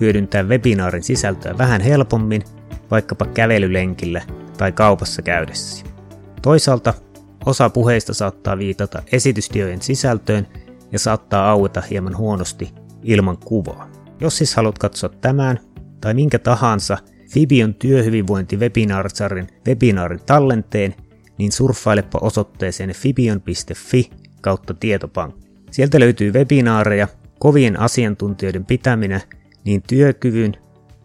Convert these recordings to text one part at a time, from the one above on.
hyödyntää webinaarin sisältöä vähän helpommin vaikkapa kävelylenkillä tai kaupassa käydessä. Toisaalta osa puheista saattaa viitata esitystiojen sisältöön ja saattaa aueta hieman huonosti ilman kuvaa. Jos siis haluat katsoa tämän tai minkä tahansa Fibion työhyvinvointi webinaarisarjan webinaarin tallenteen, niin surffailepa osoitteeseen fibion.fi kautta tietopankki. Sieltä löytyy webinaareja, kovien asiantuntijoiden pitäminä niin työkyvyn,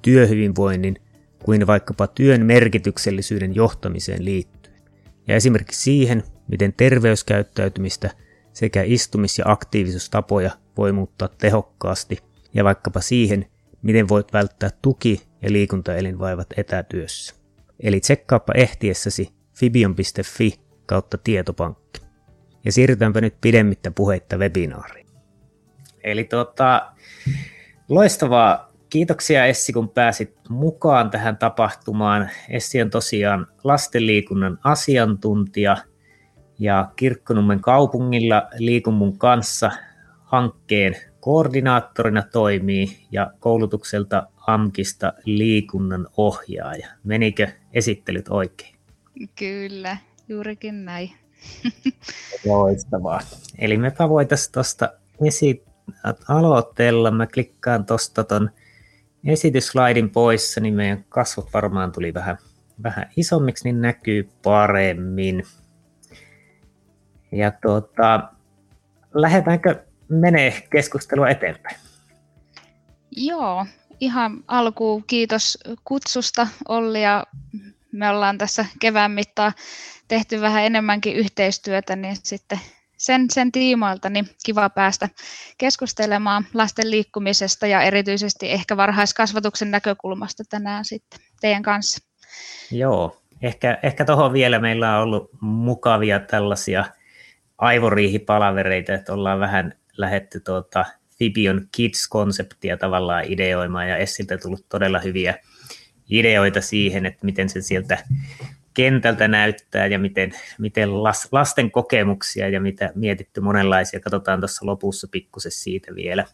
työhyvinvoinnin kuin vaikkapa työn merkityksellisyyden johtamiseen liittyen. Ja esimerkiksi siihen, miten terveyskäyttäytymistä sekä istumis- ja aktiivisuustapoja voi muuttaa tehokkaasti ja vaikkapa siihen, miten voit välttää tuki- ja liikuntaelinvaivat etätyössä. Eli tsekkaappa ehtiessäsi fibion.fi kautta tietopankki. Ja siirrytäänpä nyt pidemmittä puheitta webinaariin. Eli tuota, Loistavaa. Kiitoksia Essi, kun pääsit mukaan tähän tapahtumaan. Essi on tosiaan lastenliikunnan asiantuntija ja Kirkkonummen kaupungilla Liikun kanssa hankkeen koordinaattorina toimii ja koulutukselta AMKista liikunnan ohjaaja. Menikö esittelyt oikein? Kyllä, juurikin näin. Loistavaa. Eli mepä voitaisiin tuosta esittää aloitella. Mä klikkaan tuosta ton esitysslaidin pois, niin meidän kasvot varmaan tuli vähän, vähän isommiksi, niin näkyy paremmin. Ja tuota, lähdetäänkö menee keskustelua eteenpäin? Joo, ihan alkuun kiitos kutsusta Olli ja me ollaan tässä kevään mittaan tehty vähän enemmänkin yhteistyötä, niin sitten sen, sen tiimoilta niin kiva päästä keskustelemaan lasten liikkumisesta ja erityisesti ehkä varhaiskasvatuksen näkökulmasta tänään sitten teidän kanssa. Joo, ehkä, ehkä tuohon vielä meillä on ollut mukavia tällaisia aivoriihipalavereita, että ollaan vähän lähetty tuota Fibion Kids-konseptia tavallaan ideoimaan ja Essiltä tullut todella hyviä ideoita siihen, että miten se sieltä kentältä näyttää ja miten, miten las, lasten kokemuksia ja mitä mietitty monenlaisia. Katsotaan tuossa lopussa pikkusen siitä vielä,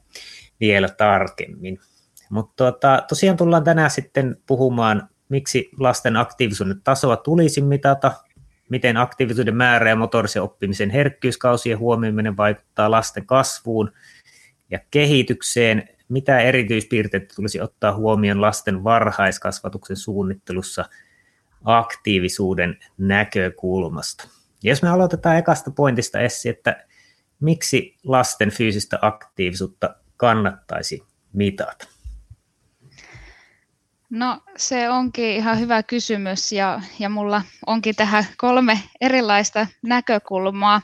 vielä tarkemmin. Mutta tuota, tosiaan tullaan tänään sitten puhumaan, miksi lasten aktiivisuuden tasoa tulisi mitata, miten aktiivisuuden määrä ja motorisen oppimisen herkkyyskausien huomioiminen vaikuttaa lasten kasvuun ja kehitykseen, mitä erityispiirteitä tulisi ottaa huomioon lasten varhaiskasvatuksen suunnittelussa – aktiivisuuden näkökulmasta. Jos me aloitetaan ekasta pointista Essi, että miksi lasten fyysistä aktiivisuutta kannattaisi mitata? No se onkin ihan hyvä kysymys ja, ja mulla onkin tähän kolme erilaista näkökulmaa.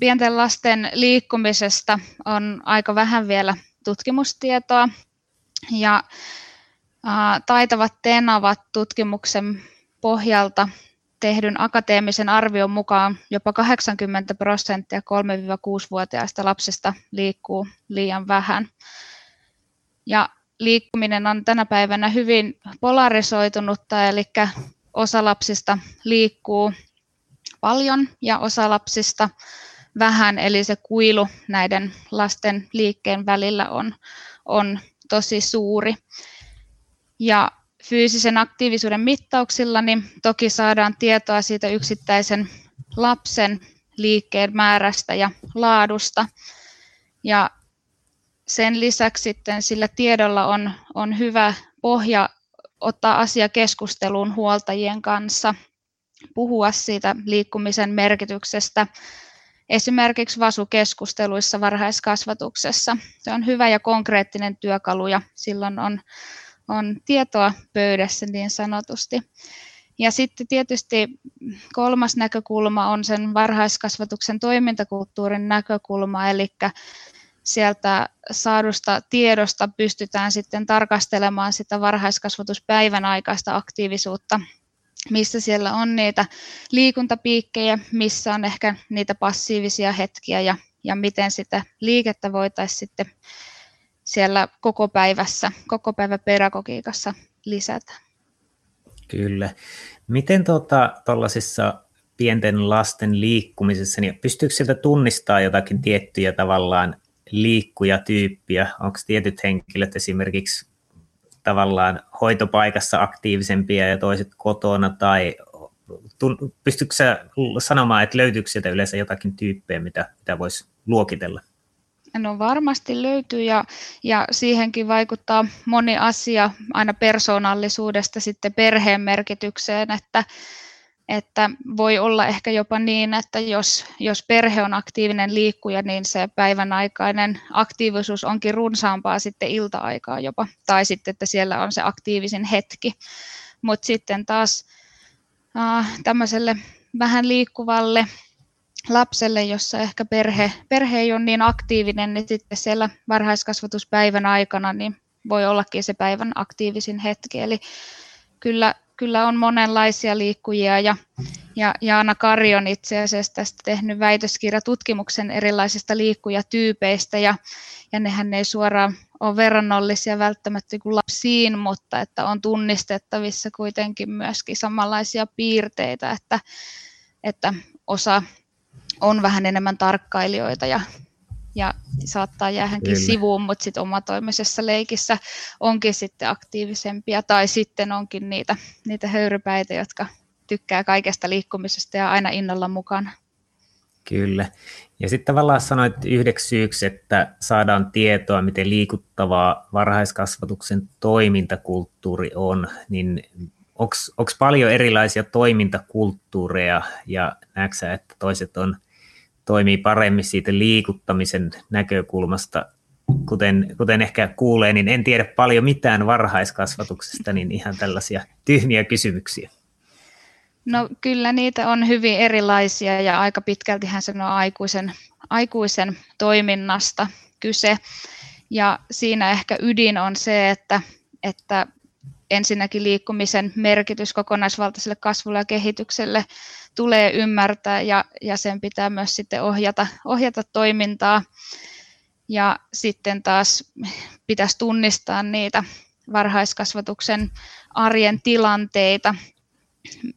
Pienten lasten liikkumisesta on aika vähän vielä tutkimustietoa ja Taitavat tenavat tutkimuksen pohjalta tehdyn akateemisen arvion mukaan jopa 80 prosenttia 3-6-vuotiaista lapsista liikkuu liian vähän. Ja liikkuminen on tänä päivänä hyvin polarisoitunutta, eli osa lapsista liikkuu paljon ja osa lapsista vähän, eli se kuilu näiden lasten liikkeen välillä on, on tosi suuri. Ja fyysisen aktiivisuuden mittauksilla niin toki saadaan tietoa siitä yksittäisen lapsen liikkeen määrästä ja laadusta. Ja sen lisäksi sitten sillä tiedolla on, on hyvä pohja ottaa asia keskusteluun huoltajien kanssa, puhua siitä liikkumisen merkityksestä, esimerkiksi vasukeskusteluissa varhaiskasvatuksessa. Se on hyvä ja konkreettinen työkalu ja silloin on on tietoa pöydässä niin sanotusti. Ja sitten tietysti kolmas näkökulma on sen varhaiskasvatuksen toimintakulttuurin näkökulma, eli sieltä saadusta tiedosta pystytään sitten tarkastelemaan sitä varhaiskasvatuspäivän aikaista aktiivisuutta, missä siellä on niitä liikuntapiikkejä, missä on ehkä niitä passiivisia hetkiä ja, ja miten sitä liikettä voitaisiin sitten siellä koko päivässä, koko päivä pedagogiikassa lisätä. Kyllä. Miten tuollaisissa tuota, pienten lasten liikkumisessa, niin pystyykö sieltä tunnistaa jotakin tiettyjä tavallaan liikkujatyyppiä? Onko tietyt henkilöt esimerkiksi tavallaan hoitopaikassa aktiivisempia ja toiset kotona, tai pystyykö sanomaan, että löytyykö sieltä yleensä jotakin tyyppejä, mitä, mitä voisi luokitella? No varmasti löytyy ja, ja siihenkin vaikuttaa moni asia aina persoonallisuudesta sitten perheen merkitykseen, että, että voi olla ehkä jopa niin, että jos, jos perhe on aktiivinen liikkuja, niin se päivän aikainen aktiivisuus onkin runsaampaa sitten ilta-aikaa jopa, tai sitten, että siellä on se aktiivisin hetki. Mutta sitten taas äh, tämmöiselle vähän liikkuvalle lapselle, jossa ehkä perhe, perhe ei ole niin aktiivinen, niin sitten siellä varhaiskasvatuspäivän aikana niin voi ollakin se päivän aktiivisin hetki. Eli kyllä, kyllä on monenlaisia liikkujia ja, ja Jaana Kari on itse asiassa tästä tehnyt väitöskirjatutkimuksen erilaisista liikkujatyypeistä ja, ja nehän ei suoraan ole verrannollisia välttämättä kuin lapsiin, mutta että on tunnistettavissa kuitenkin myöskin samanlaisia piirteitä, että, että osa on vähän enemmän tarkkailijoita ja, ja saattaa jäähänkin Kyllä. sivuun, mutta sitten omatoimisessa leikissä onkin sitten aktiivisempia tai sitten onkin niitä, niitä höyrypäitä, jotka tykkää kaikesta liikkumisesta ja aina innolla mukana. Kyllä. Ja sitten tavallaan sanoit yhdeksi syyksi, että saadaan tietoa, miten liikuttavaa varhaiskasvatuksen toimintakulttuuri on, niin onko paljon erilaisia toimintakulttuureja ja näetkö että toiset on toimii paremmin siitä liikuttamisen näkökulmasta. Kuten, kuten ehkä kuulee, niin en tiedä paljon mitään varhaiskasvatuksesta, niin ihan tällaisia tyhmiä kysymyksiä. No kyllä niitä on hyvin erilaisia ja aika pitkälti hän sanoo aikuisen, aikuisen toiminnasta kyse. Ja siinä ehkä ydin on se, että, että ensinnäkin liikkumisen merkitys kokonaisvaltaiselle kasvulle ja kehitykselle tulee ymmärtää ja, ja sen pitää myös sitten ohjata, ohjata toimintaa. Ja sitten taas pitäisi tunnistaa niitä varhaiskasvatuksen arjen tilanteita,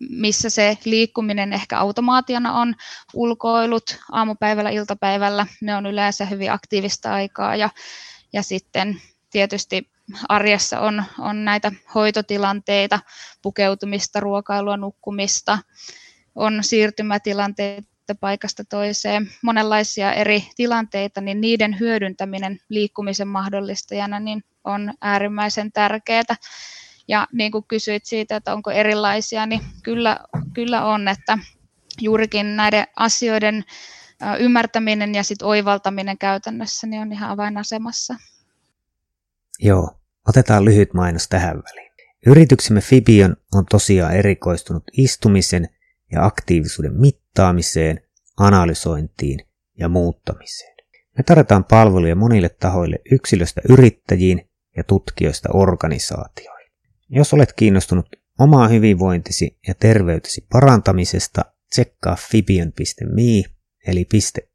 missä se liikkuminen ehkä automaationa on ulkoilut aamupäivällä, iltapäivällä. Ne on yleensä hyvin aktiivista aikaa ja, ja sitten tietysti arjessa on, on näitä hoitotilanteita, pukeutumista, ruokailua, nukkumista, on siirtymätilanteita paikasta toiseen, monenlaisia eri tilanteita, niin niiden hyödyntäminen liikkumisen mahdollistajana niin on äärimmäisen tärkeää. Ja niin kuin kysyit siitä, että onko erilaisia, niin kyllä, kyllä on, että juurikin näiden asioiden ymmärtäminen ja sit oivaltaminen käytännössä niin on ihan avainasemassa. Joo, otetaan lyhyt mainos tähän väliin. Yrityksemme Fibion on tosiaan erikoistunut istumisen ja aktiivisuuden mittaamiseen, analysointiin ja muuttamiseen. Me tarjotaan palveluja monille tahoille yksilöstä yrittäjiin ja tutkijoista organisaatioihin. Jos olet kiinnostunut omaa hyvinvointisi ja terveytesi parantamisesta, tsekkaa fibion.me eli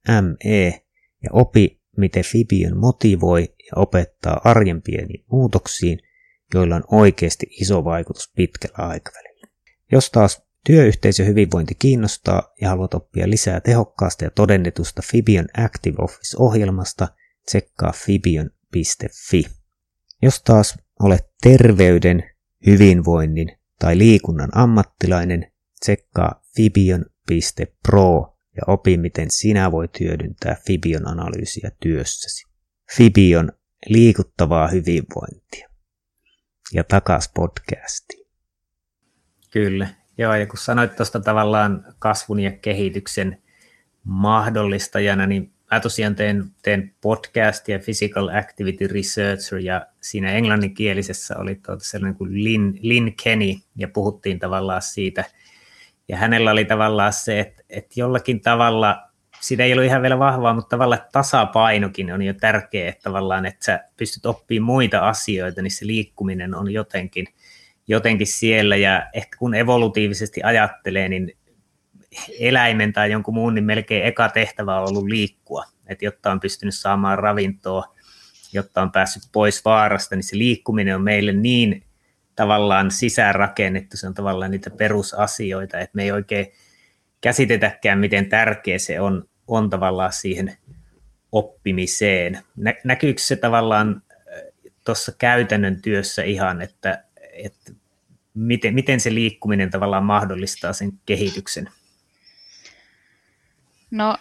.me ja opi, miten Fibion motivoi ja opettaa arjen pieniin muutoksiin, joilla on oikeasti iso vaikutus pitkällä aikavälillä. Jos taas Työyhteisö hyvinvointi kiinnostaa ja haluat oppia lisää tehokkaasta ja todennetusta Fibion Active Office-ohjelmasta, tsekkaa fibion.fi. Jos taas olet terveyden, hyvinvoinnin tai liikunnan ammattilainen, tsekkaa fibion.pro ja opi, miten sinä voit hyödyntää Fibion analyysiä työssäsi. Fibion liikuttavaa hyvinvointia. Ja takas podcastiin. Kyllä, Joo, ja kun sanoit tuosta tavallaan kasvun ja kehityksen mahdollistajana, niin mä tosiaan teen, teen podcastia Physical Activity Researcher, ja siinä englanninkielisessä oli tuota sellainen kuin Lin, Lin Kenny, ja puhuttiin tavallaan siitä, ja hänellä oli tavallaan se, että, että jollakin tavalla sitä ei ollut ihan vielä vahvaa, mutta tavallaan tasapainokin on jo tärkeä, että tavallaan, että sä pystyt oppimaan muita asioita, niin se liikkuminen on jotenkin, jotenkin siellä, ja ehkä kun evolutiivisesti ajattelee, niin eläimen tai jonkun muun, niin melkein eka tehtävä on ollut liikkua, että jotta on pystynyt saamaan ravintoa, jotta on päässyt pois vaarasta, niin se liikkuminen on meille niin tavallaan sisäänrakennettu, se on tavallaan niitä perusasioita, että me ei oikein käsitetäkään, miten tärkeä se on, on tavallaan siihen oppimiseen. Nä, näkyykö se tavallaan tuossa käytännön työssä ihan, että, että miten, miten se liikkuminen tavallaan mahdollistaa sen kehityksen? No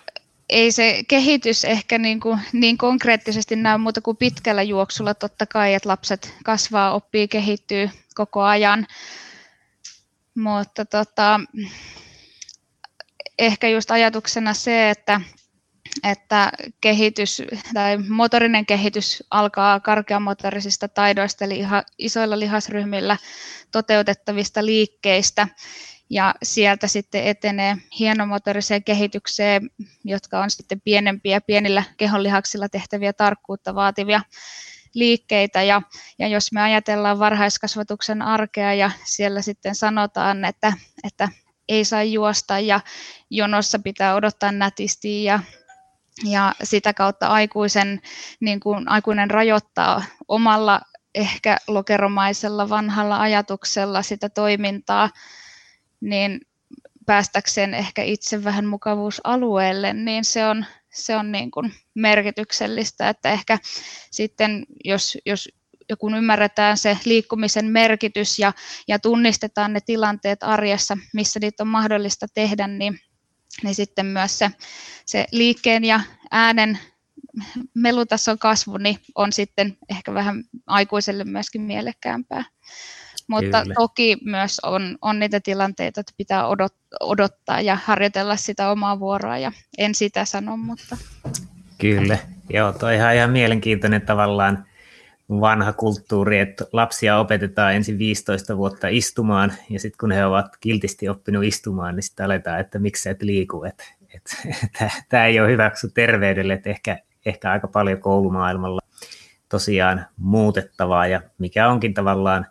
ei se kehitys ehkä niin, kuin, niin konkreettisesti näy muuta kuin pitkällä juoksulla totta kai, että lapset kasvaa, oppii, kehittyy koko ajan. Mutta tota, ehkä just ajatuksena se, että, että kehitys tai motorinen kehitys alkaa karkeamotorisista taidoista, eli ihan isoilla lihasryhmillä toteutettavista liikkeistä, ja sieltä sitten etenee hienomotoriseen kehitykseen, jotka on sitten pienempiä, pienillä kehonlihaksilla tehtäviä tarkkuutta vaativia liikkeitä. Ja, ja jos me ajatellaan varhaiskasvatuksen arkea ja siellä sitten sanotaan, että, että ei saa juosta ja jonossa pitää odottaa nätisti ja, ja sitä kautta aikuisen, niin kuin, aikuinen rajoittaa omalla ehkä lokeromaisella vanhalla ajatuksella sitä toimintaa, niin päästäkseen ehkä itse vähän mukavuusalueelle, niin se on, se on niin kuin merkityksellistä, että ehkä sitten jos, jos ja kun ymmärretään se liikkumisen merkitys ja, ja tunnistetaan ne tilanteet arjessa, missä niitä on mahdollista tehdä, niin, niin sitten myös se, se liikkeen ja äänen melutason kasvu niin on sitten ehkä vähän aikuiselle myöskin mielekkäämpää. Mutta Kyllä. toki myös on, on niitä tilanteita, että pitää odot, odottaa ja harjoitella sitä omaa vuoroa, ja en sitä sano, mutta... Kyllä, joo, toi ihan, ihan mielenkiintoinen tavallaan vanha kulttuuri, että lapsia opetetaan ensin 15 vuotta istumaan, ja sitten kun he ovat kiltisti oppinut istumaan, niin sitten aletaan, että miksi et liiku, että et, tämä ei ole hyväksy terveydelle, että ehkä, ehkä aika paljon koulumaailmalla tosiaan muutettavaa, ja mikä onkin tavallaan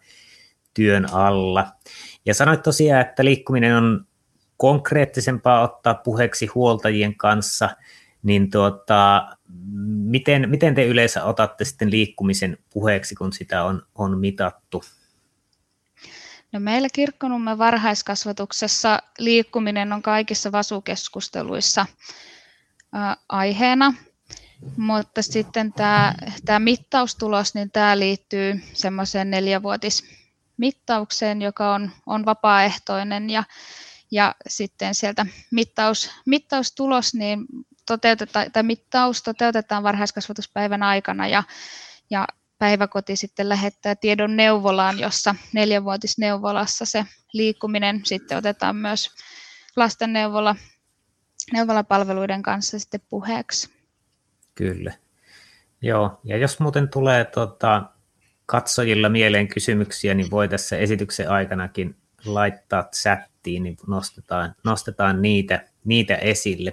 työn alla. Ja sanoit tosiaan, että liikkuminen on konkreettisempaa ottaa puheeksi huoltajien kanssa, niin tuota, miten, miten te yleensä otatte sitten liikkumisen puheeksi, kun sitä on, on mitattu? No meillä Kirkkonummen varhaiskasvatuksessa liikkuminen on kaikissa vasukeskusteluissa ää, aiheena, mutta sitten tämä, tämä mittaustulos, niin tämä liittyy semmoiseen neljävuotismittaukseen, joka on, on vapaaehtoinen ja, ja sitten sieltä mittaus, mittaustulos, niin toteutetaan, tai mittaus toteutetaan varhaiskasvatuspäivän aikana ja, ja päiväkoti sitten lähettää tiedon neuvolaan, jossa neljänvuotisneuvolassa se liikkuminen sitten otetaan myös lastenneuvola neuvolapalveluiden kanssa sitten puheeksi. Kyllä. Joo, ja jos muuten tulee tota, katsojilla mieleen kysymyksiä, niin voi tässä esityksen aikanakin laittaa chattiin, niin nostetaan, nostetaan niitä, niitä esille.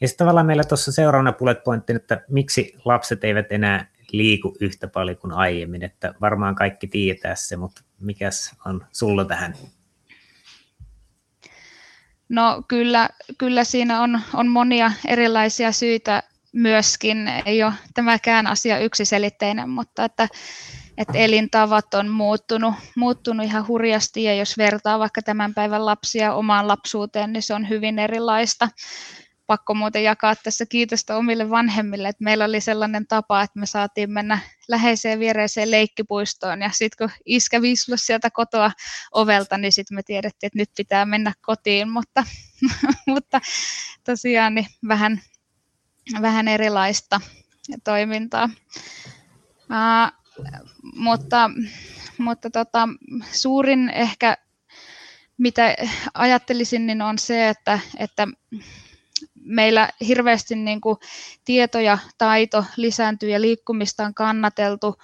Ja sitten tavallaan meillä tuossa seuraavana bullet pointti, että miksi lapset eivät enää liiku yhtä paljon kuin aiemmin, että varmaan kaikki tietää se, mutta mikäs on sulla tähän? No kyllä, kyllä siinä on, on monia erilaisia syitä myöskin. Ei ole tämäkään asia yksiselitteinen, mutta että että elintavat on muuttunut, muuttunut ihan hurjasti ja jos vertaa vaikka tämän päivän lapsia omaan lapsuuteen, niin se on hyvin erilaista. Pakko muuten jakaa tässä kiitosta omille vanhemmille, että meillä oli sellainen tapa, että me saatiin mennä läheiseen viereiseen leikkipuistoon ja sitten kun iskä vislos sieltä kotoa ovelta, niin sitten me tiedettiin, että nyt pitää mennä kotiin, mutta, mutta tosiaan niin vähän, vähän erilaista toimintaa. Mutta, mutta tota, suurin ehkä, mitä ajattelisin, niin on se, että, että meillä hirveästi niin kuin tieto ja taito lisääntyy ja liikkumista on kannateltu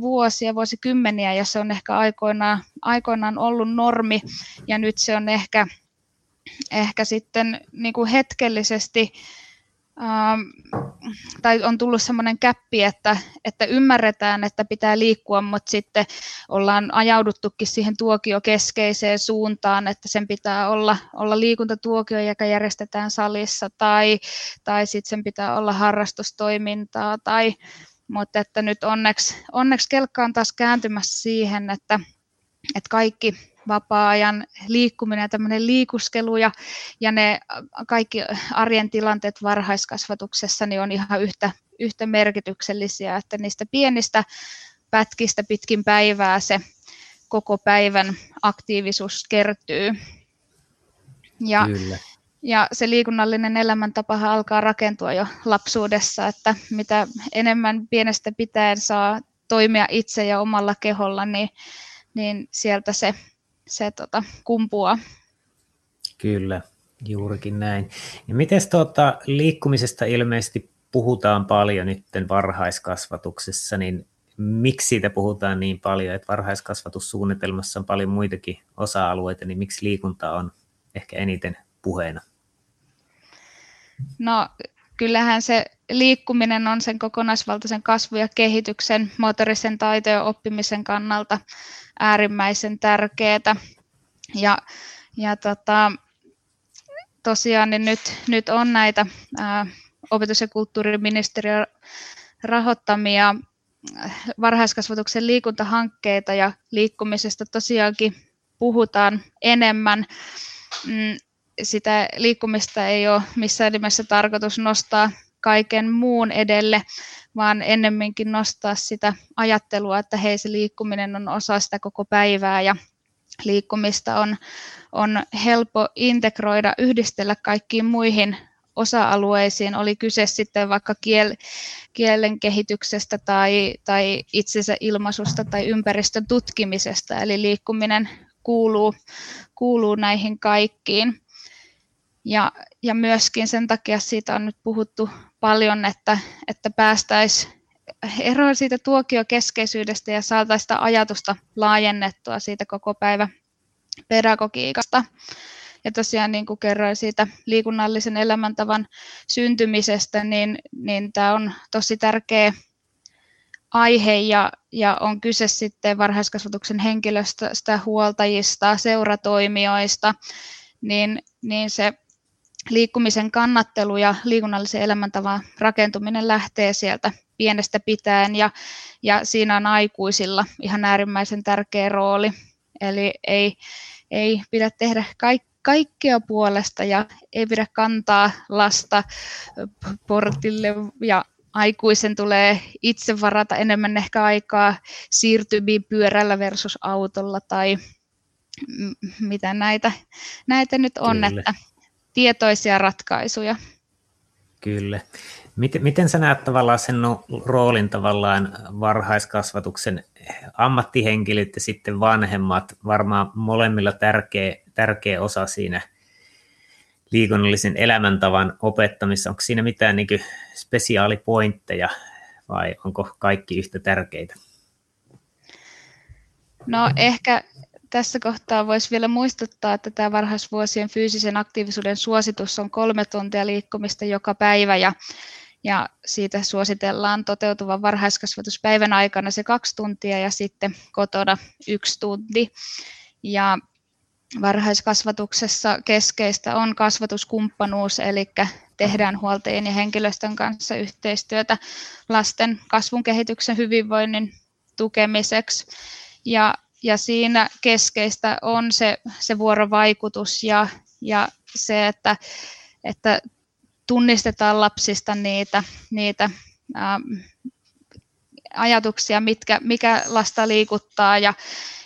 vuosia, vuosikymmeniä ja se on ehkä aikoinaan, aikoinaan ollut normi ja nyt se on ehkä ehkä sitten niin kuin hetkellisesti ähm, tai on tullut semmoinen käppi, että, että ymmärretään, että pitää liikkua, mutta sitten ollaan ajauduttukin siihen tuokiokeskeiseen suuntaan, että sen pitää olla, olla liikuntatuokio, joka järjestetään salissa, tai, tai sitten sen pitää olla harrastustoimintaa, tai, mutta että nyt onneksi, onneksi kelkka on taas kääntymässä siihen, että, että kaikki vapaa-ajan liikkuminen ja tämmöinen liikuskelu ja, ja ne kaikki arjen tilanteet varhaiskasvatuksessa niin on ihan yhtä, yhtä merkityksellisiä, että niistä pienistä pätkistä pitkin päivää se koko päivän aktiivisuus kertyy. Ja, Kyllä. ja se liikunnallinen elämäntapa alkaa rakentua jo lapsuudessa, että mitä enemmän pienestä pitäen saa toimia itse ja omalla keholla, niin, niin sieltä se se tota, kumpuaa. Kyllä, juurikin näin. Ja miten tuota, liikkumisesta ilmeisesti puhutaan paljon nyt varhaiskasvatuksessa, niin miksi siitä puhutaan niin paljon, että varhaiskasvatussuunnitelmassa on paljon muitakin osa-alueita, niin miksi liikunta on ehkä eniten puheena? No kyllähän se liikkuminen on sen kokonaisvaltaisen kasvu- ja kehityksen, motorisen taitojen oppimisen kannalta äärimmäisen tärkeää. Ja, ja tota, tosiaan niin nyt, nyt on näitä ää, opetus- ja kulttuuriministeriön rahoittamia varhaiskasvatuksen liikuntahankkeita ja liikkumisesta tosiaankin puhutaan enemmän. Sitä liikkumista ei ole missään nimessä tarkoitus nostaa kaiken muun edelle, vaan ennemminkin nostaa sitä ajattelua, että hei se liikkuminen on osa sitä koko päivää ja liikkumista on, on helppo integroida, yhdistellä kaikkiin muihin osa-alueisiin, oli kyse sitten vaikka kiel, kielen kehityksestä tai, tai itsensä ilmaisusta tai ympäristön tutkimisesta, eli liikkuminen kuuluu, kuuluu näihin kaikkiin. Ja, ja myöskin sen takia siitä on nyt puhuttu paljon, että, että päästäisiin eroon siitä tuokiokeskeisyydestä ja saataisiin sitä ajatusta laajennettua siitä koko päivä pedagogiikasta. Ja tosiaan niin kuin kerroin siitä liikunnallisen elämäntavan syntymisestä, niin, niin tämä on tosi tärkeä aihe ja, ja on kyse sitten varhaiskasvatuksen henkilöstöstä, huoltajista, seuratoimijoista, niin, niin se liikkumisen kannattelu ja liikunnallisen elämäntavan rakentuminen lähtee sieltä pienestä pitäen ja, ja siinä on aikuisilla ihan äärimmäisen tärkeä rooli. Eli ei, ei pidä tehdä kaik, kaikkea puolesta ja ei pidä kantaa lasta portille ja aikuisen tulee itse varata enemmän ehkä aikaa siirtymiin pyörällä versus autolla tai mitä näitä, näitä nyt on, Kyllä. että tietoisia ratkaisuja. Kyllä. Miten, miten sä näet tavallaan sen roolin tavallaan varhaiskasvatuksen ammattihenkilöt ja sitten vanhemmat, varmaan molemmilla tärkeä, tärkeä osa siinä liikunnallisen elämäntavan opettamissa. Onko siinä mitään niin spesiaalipointteja vai onko kaikki yhtä tärkeitä? No ehkä tässä kohtaa voisi vielä muistuttaa, että tämä varhaisvuosien fyysisen aktiivisuuden suositus on kolme tuntia liikkumista joka päivä ja, ja siitä suositellaan toteutuvan varhaiskasvatuspäivän aikana se kaksi tuntia ja sitten kotona yksi tunti. Ja varhaiskasvatuksessa keskeistä on kasvatuskumppanuus, eli tehdään huoltajien ja henkilöstön kanssa yhteistyötä lasten kasvun kehityksen hyvinvoinnin tukemiseksi. Ja ja siinä keskeistä on se, se vuorovaikutus ja, ja se, että, että tunnistetaan lapsista niitä, niitä ähm, ajatuksia, mitkä, mikä lasta liikuttaa ja,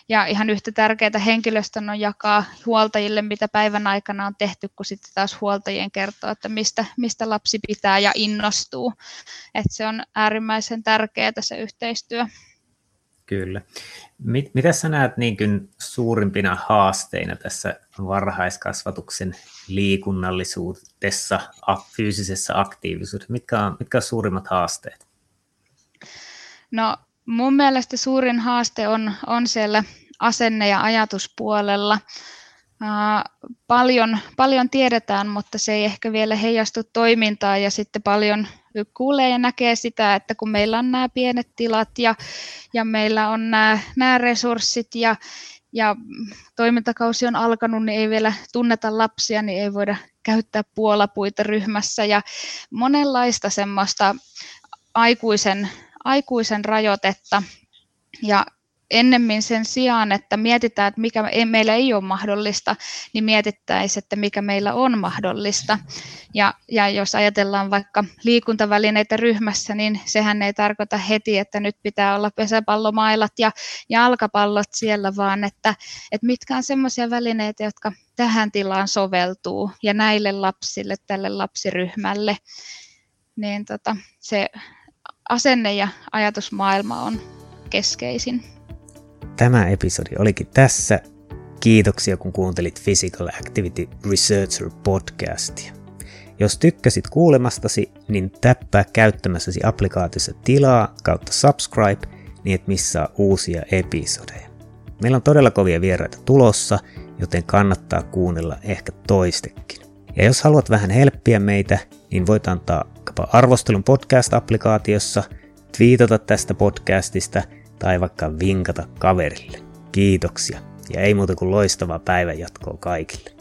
ja ihan yhtä tärkeää henkilöstön on jakaa huoltajille, mitä päivän aikana on tehty, kun sitten taas huoltajien kertoo, että mistä, mistä lapsi pitää ja innostuu. että se on äärimmäisen tärkeää se yhteistyö. Kyllä. Mit, mitä sä näet niin kuin suurimpina haasteina tässä varhaiskasvatuksen liikunnallisuudessa, fyysisessä aktiivisuudessa? Mitkä on, mitkä on suurimmat haasteet? No mun mielestä suurin haaste on, on siellä asenne- ja ajatuspuolella. Paljon, paljon tiedetään, mutta se ei ehkä vielä heijastu toimintaan ja sitten paljon kuulee ja näkee sitä, että kun meillä on nämä pienet tilat ja, ja meillä on nämä, nämä resurssit ja, ja toimintakausi on alkanut, niin ei vielä tunneta lapsia, niin ei voida käyttää puolapuita ryhmässä ja monenlaista semmoista aikuisen, aikuisen rajoitetta. Ja ennemmin sen sijaan, että mietitään, että mikä meillä ei ole mahdollista, niin mietittäisiin, että mikä meillä on mahdollista. Ja, ja jos ajatellaan vaikka liikuntavälineitä ryhmässä, niin sehän ei tarkoita heti, että nyt pitää olla pesäpallomailat ja jalkapallot siellä, vaan että, että mitkä on sellaisia välineitä, jotka tähän tilaan soveltuu ja näille lapsille, tälle lapsiryhmälle. Niin tota, se asenne ja ajatusmaailma on keskeisin. Tämä episodi olikin tässä. Kiitoksia kun kuuntelit Physical Activity Researcher podcastia. Jos tykkäsit kuulemastasi, niin täppää käyttämässäsi applikaatiossa tilaa kautta subscribe, niin et missaa uusia episodeja. Meillä on todella kovia vieraita tulossa, joten kannattaa kuunnella ehkä toistekin. Ja jos haluat vähän helppiä meitä, niin voit antaa arvostelun podcast-applikaatiossa, twiitata tästä podcastista – tai vaikka vinkata kaverille. Kiitoksia ja ei muuta kuin loistavaa päivänjatkoa kaikille.